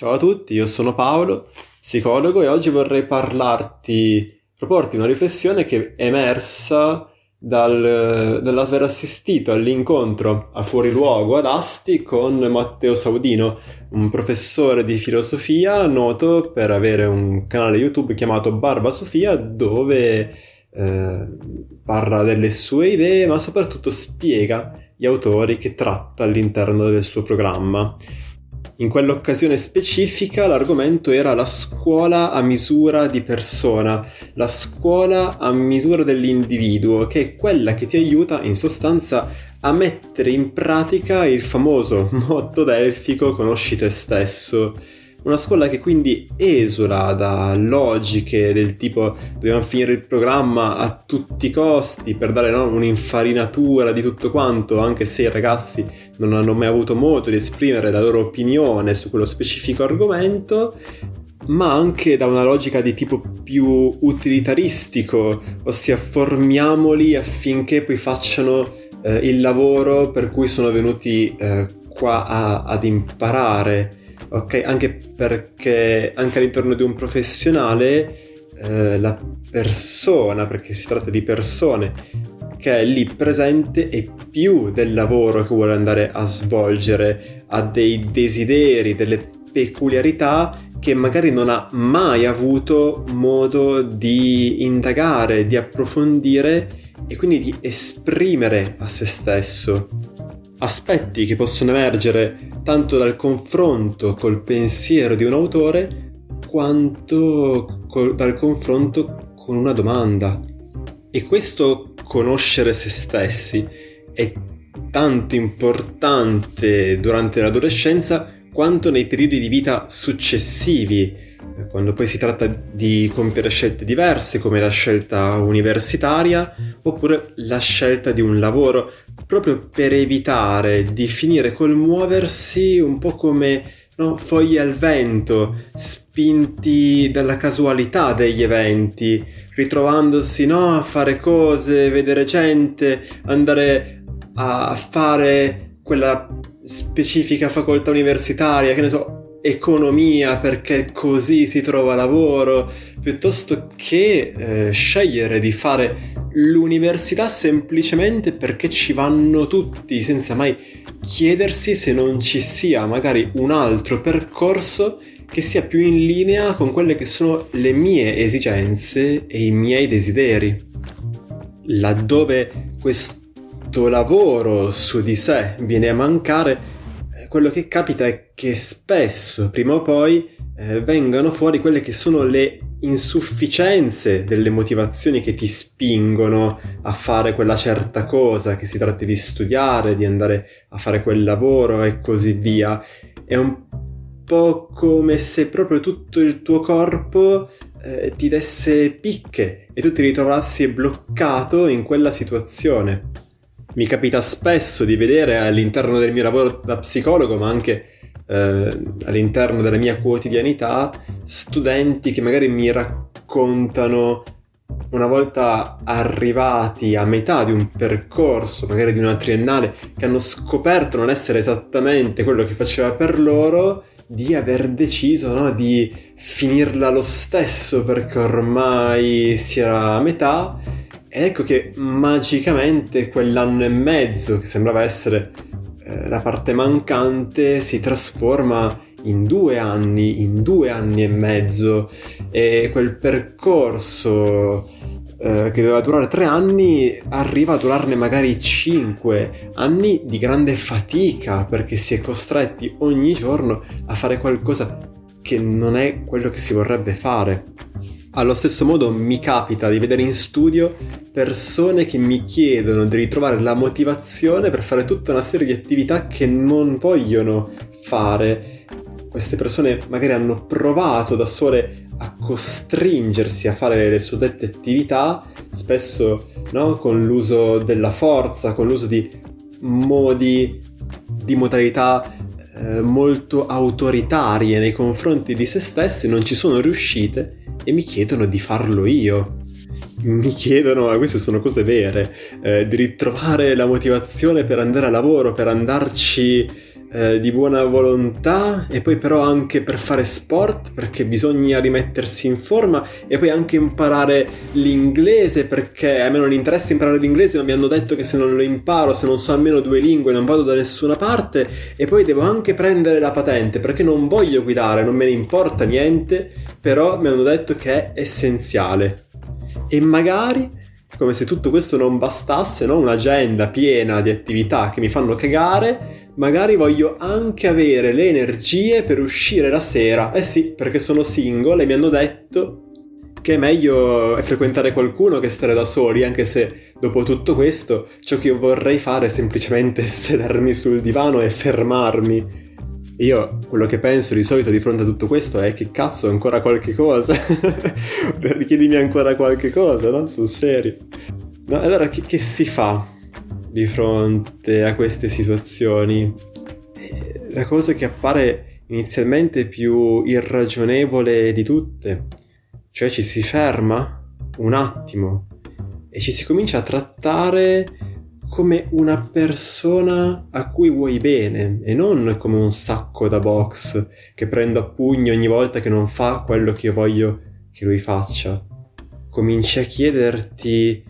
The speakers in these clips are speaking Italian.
Ciao a tutti, io sono Paolo, psicologo e oggi vorrei parlarti, proporti una riflessione che è emersa dal, dall'aver assistito all'incontro a fuori luogo ad Asti con Matteo Saudino, un professore di filosofia noto per avere un canale YouTube chiamato Barba Sofia dove eh, parla delle sue idee ma soprattutto spiega gli autori che tratta all'interno del suo programma. In quell'occasione specifica l'argomento era la scuola a misura di persona, la scuola a misura dell'individuo, che è quella che ti aiuta in sostanza a mettere in pratica il famoso motto delfico conosci te stesso una scuola che quindi esula da logiche del tipo dobbiamo finire il programma a tutti i costi per dare no, un'infarinatura di tutto quanto, anche se i ragazzi non hanno mai avuto modo di esprimere la loro opinione su quello specifico argomento, ma anche da una logica di tipo più utilitaristico, ossia formiamoli affinché poi facciano eh, il lavoro per cui sono venuti eh, qua a, ad imparare ok? Anche perché anche all'interno di un professionale eh, la persona, perché si tratta di persone, che è lì presente è più del lavoro che vuole andare a svolgere, ha dei desideri, delle peculiarità che magari non ha mai avuto modo di indagare, di approfondire e quindi di esprimere a se stesso. Aspetti che possono emergere tanto dal confronto col pensiero di un autore quanto col, dal confronto con una domanda. E questo conoscere se stessi è tanto importante durante l'adolescenza quanto nei periodi di vita successivi, quando poi si tratta di compiere scelte diverse come la scelta universitaria oppure la scelta di un lavoro proprio per evitare di finire col muoversi un po' come no, foglie al vento, spinti dalla casualità degli eventi, ritrovandosi no, a fare cose, vedere gente, andare a fare quella specifica facoltà universitaria, che ne so, economia perché così si trova lavoro, piuttosto che eh, scegliere di fare l'università semplicemente perché ci vanno tutti, senza mai chiedersi se non ci sia magari un altro percorso che sia più in linea con quelle che sono le mie esigenze e i miei desideri. Laddove questo lavoro su di sé viene a mancare, quello che capita è che spesso, prima o poi, eh, vengano fuori quelle che sono le insufficienze delle motivazioni che ti spingono a fare quella certa cosa, che si tratti di studiare, di andare a fare quel lavoro e così via. È un po' come se proprio tutto il tuo corpo eh, ti desse picche e tu ti ritrovassi bloccato in quella situazione mi capita spesso di vedere all'interno del mio lavoro da psicologo, ma anche eh, all'interno della mia quotidianità, studenti che magari mi raccontano una volta arrivati a metà di un percorso, magari di una triennale, che hanno scoperto non essere esattamente quello che faceva per loro, di aver deciso no, di finirla lo stesso perché ormai si era a metà. Ed ecco che magicamente quell'anno e mezzo che sembrava essere eh, la parte mancante si trasforma in due anni, in due anni e mezzo e quel percorso eh, che doveva durare tre anni arriva a durarne magari cinque anni di grande fatica perché si è costretti ogni giorno a fare qualcosa che non è quello che si vorrebbe fare. Allo stesso modo mi capita di vedere in studio persone che mi chiedono di ritrovare la motivazione per fare tutta una serie di attività che non vogliono fare. Queste persone magari hanno provato da sole a costringersi a fare le suddette attività, spesso no, con l'uso della forza, con l'uso di modi, di modalità eh, molto autoritarie nei confronti di se stesse, non ci sono riuscite e mi chiedono di farlo io. Mi chiedono, queste sono cose vere, eh, di ritrovare la motivazione per andare a lavoro, per andarci eh, di buona volontà e poi però anche per fare sport perché bisogna rimettersi in forma e poi anche imparare l'inglese perché a me non interessa imparare l'inglese ma mi hanno detto che se non lo imparo, se non so almeno due lingue non vado da nessuna parte e poi devo anche prendere la patente perché non voglio guidare, non me ne importa niente, però mi hanno detto che è essenziale. E magari come se tutto questo non bastasse, no? un'agenda piena di attività che mi fanno cagare, magari voglio anche avere le energie per uscire la sera. Eh sì, perché sono single e mi hanno detto che è meglio frequentare qualcuno che stare da soli, anche se dopo tutto questo ciò che io vorrei fare è semplicemente sedermi sul divano e fermarmi. Io quello che penso di solito di fronte a tutto questo è che cazzo ancora qualche cosa? Chiedimi ancora qualche cosa, no? Sul serio. No, allora che, che si fa di fronte a queste situazioni? Eh, la cosa che appare inizialmente più irragionevole di tutte, cioè ci si ferma un attimo e ci si comincia a trattare come una persona a cui vuoi bene e non come un sacco da box che prendo a pugno ogni volta che non fa quello che io voglio che lui faccia. Cominci a chiederti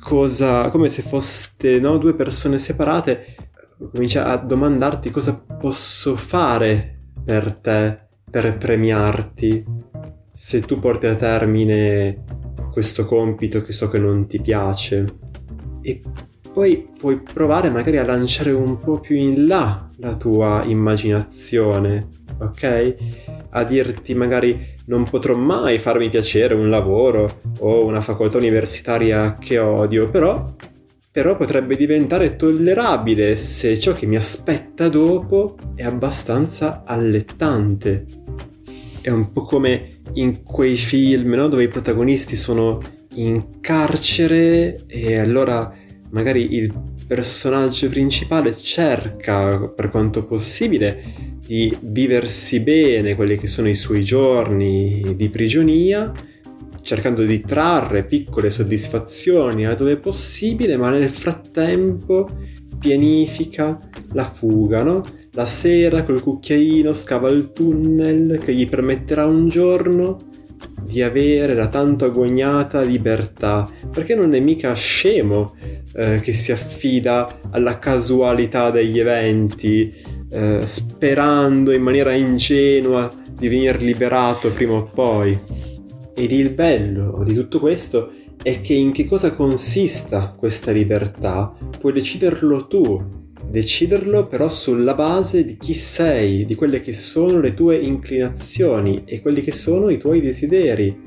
cosa, come se foste no, due persone separate, cominci a domandarti cosa posso fare per te, per premiarti, se tu porti a termine questo compito che so che non ti piace. E poi puoi provare magari a lanciare un po' più in là la tua immaginazione, ok? A dirti magari non potrò mai farmi piacere un lavoro o una facoltà universitaria che odio, però, però potrebbe diventare tollerabile se ciò che mi aspetta dopo è abbastanza allettante. È un po' come in quei film, no? Dove i protagonisti sono in carcere e allora magari il personaggio principale cerca per quanto possibile di viversi bene quelli che sono i suoi giorni di prigionia, cercando di trarre piccole soddisfazioni a dove possibile, ma nel frattempo pianifica la fuga, no? La sera col cucchiaino scava il tunnel che gli permetterà un giorno di avere la tanto agognata libertà, perché non è mica scemo eh, che si affida alla casualità degli eventi, eh, sperando in maniera ingenua di venire liberato prima o poi. Ed il bello di tutto questo è che in che cosa consista questa libertà? Puoi deciderlo tu, deciderlo però sulla base di chi sei, di quelle che sono le tue inclinazioni e quelli che sono i tuoi desideri,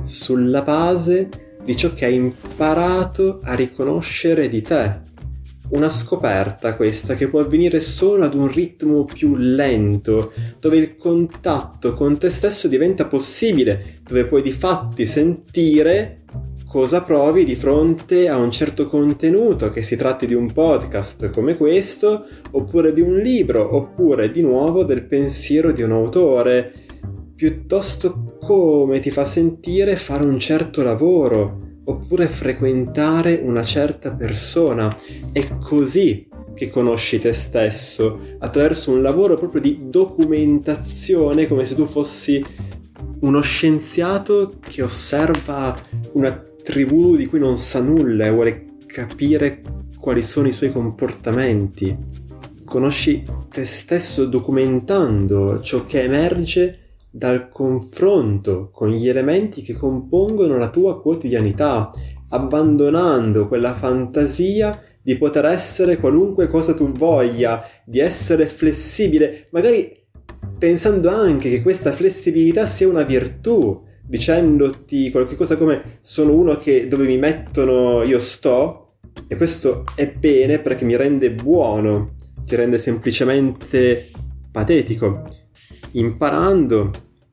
sulla base di ciò che hai imparato a riconoscere di te. Una scoperta questa che può avvenire solo ad un ritmo più lento, dove il contatto con te stesso diventa possibile, dove puoi di fatti sentire cosa provi di fronte a un certo contenuto, che si tratti di un podcast come questo, oppure di un libro, oppure di nuovo del pensiero di un autore, piuttosto come ti fa sentire fare un certo lavoro, oppure frequentare una certa persona. È così che conosci te stesso, attraverso un lavoro proprio di documentazione, come se tu fossi uno scienziato che osserva una tribù di cui non sa nulla e vuole capire quali sono i suoi comportamenti. Conosci te stesso documentando ciò che emerge dal confronto con gli elementi che compongono la tua quotidianità, abbandonando quella fantasia di poter essere qualunque cosa tu voglia, di essere flessibile, magari pensando anche che questa flessibilità sia una virtù, dicendoti qualcosa come sono uno che dove mi mettono io sto e questo è bene perché mi rende buono, ti rende semplicemente patetico, imparando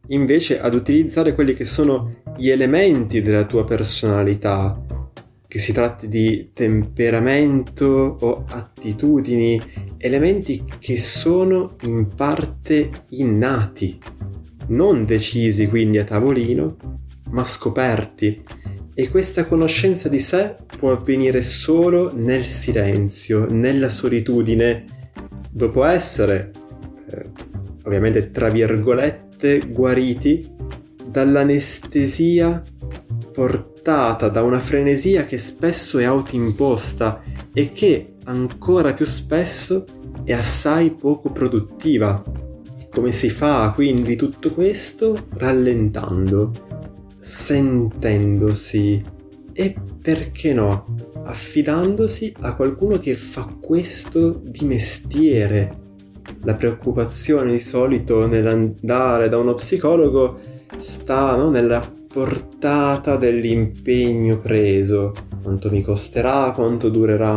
invece ad utilizzare quelli che sono gli elementi della tua personalità, che si tratti di temperamento o attitudini, elementi che sono in parte innati non decisi quindi a tavolino, ma scoperti. E questa conoscenza di sé può avvenire solo nel silenzio, nella solitudine, dopo essere, eh, ovviamente tra virgolette, guariti dall'anestesia portata da una frenesia che spesso è autoimposta e che ancora più spesso è assai poco produttiva. Come si fa? Quindi tutto questo? Rallentando, sentendosi. E perché no, affidandosi a qualcuno che fa questo di mestiere. La preoccupazione di solito nell'andare da uno psicologo sta no, nella portata dell'impegno preso, quanto mi costerà, quanto durerà,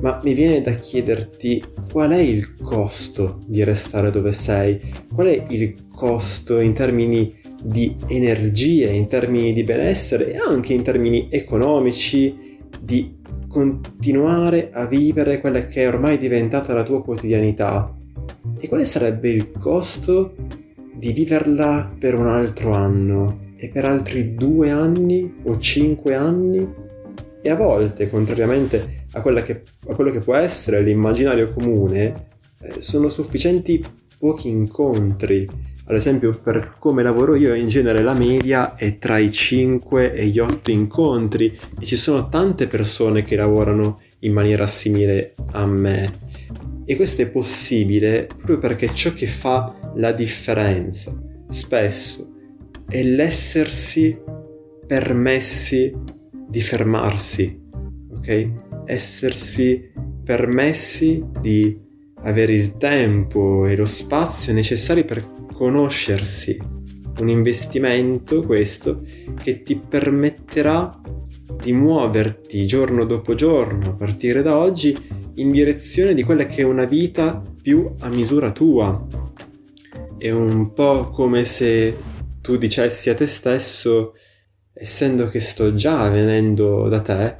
ma mi viene da chiederti qual è il costo di restare dove sei, qual è il costo in termini di energie, in termini di benessere e anche in termini economici di continuare a vivere quella che è ormai diventata la tua quotidianità. E quale sarebbe il costo di viverla per un altro anno e per altri due anni o cinque anni? E a volte, contrariamente a, che, a quello che può essere l'immaginario comune, eh, sono sufficienti pochi incontri. Ad esempio, per come lavoro io, in genere la media è tra i 5 e gli 8 incontri e ci sono tante persone che lavorano in maniera simile a me. E questo è possibile proprio perché ciò che fa la differenza spesso è l'essersi permessi di fermarsi, ok? Essersi permessi di avere il tempo e lo spazio necessari per conoscersi. Un investimento questo che ti permetterà di muoverti giorno dopo giorno a partire da oggi in direzione di quella che è una vita più a misura tua. È un po' come se tu dicessi a te stesso, essendo che sto già venendo da te,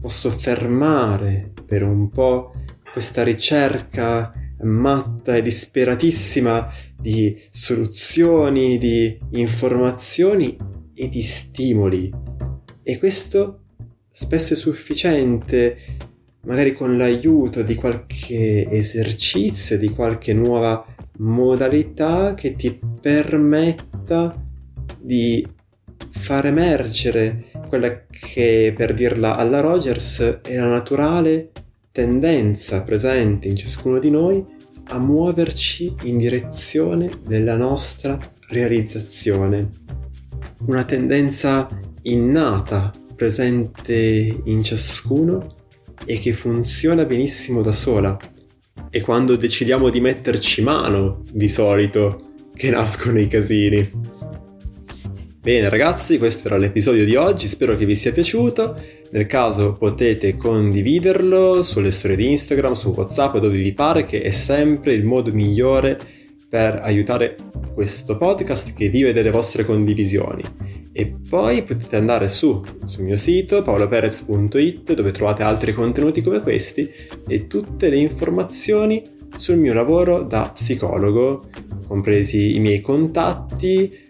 posso fermare per un po' questa ricerca matta e disperatissima di soluzioni, di informazioni e di stimoli. E questo spesso è sufficiente magari con l'aiuto di qualche esercizio, di qualche nuova modalità che ti permetta di far emergere quella che, per dirla alla Rogers, è la naturale tendenza presente in ciascuno di noi a muoverci in direzione della nostra realizzazione. Una tendenza innata presente in ciascuno e che funziona benissimo da sola. E quando decidiamo di metterci mano, di solito, che nascono i casini. Bene ragazzi, questo era l'episodio di oggi, spero che vi sia piaciuto. Nel caso potete condividerlo sulle storie di Instagram, su WhatsApp, dove vi pare, che è sempre il modo migliore per aiutare questo podcast che vive delle vostre condivisioni. E poi potete andare su, sul mio sito paoloperez.it dove trovate altri contenuti come questi e tutte le informazioni sul mio lavoro da psicologo, compresi i miei contatti,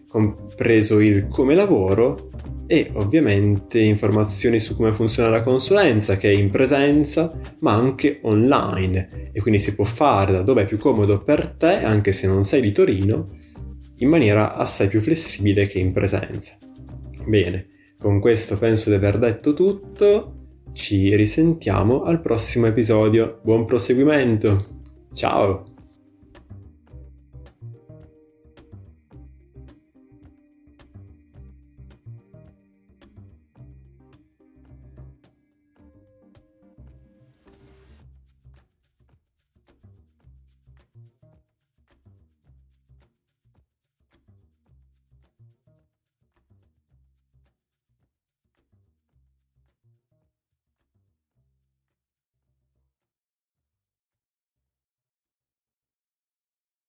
compreso il come lavoro e ovviamente informazioni su come funziona la consulenza che è in presenza ma anche online e quindi si può fare da dove è più comodo per te anche se non sei di Torino in maniera assai più flessibile che in presenza. Bene, con questo penso di aver detto tutto, ci risentiamo al prossimo episodio, buon proseguimento, ciao!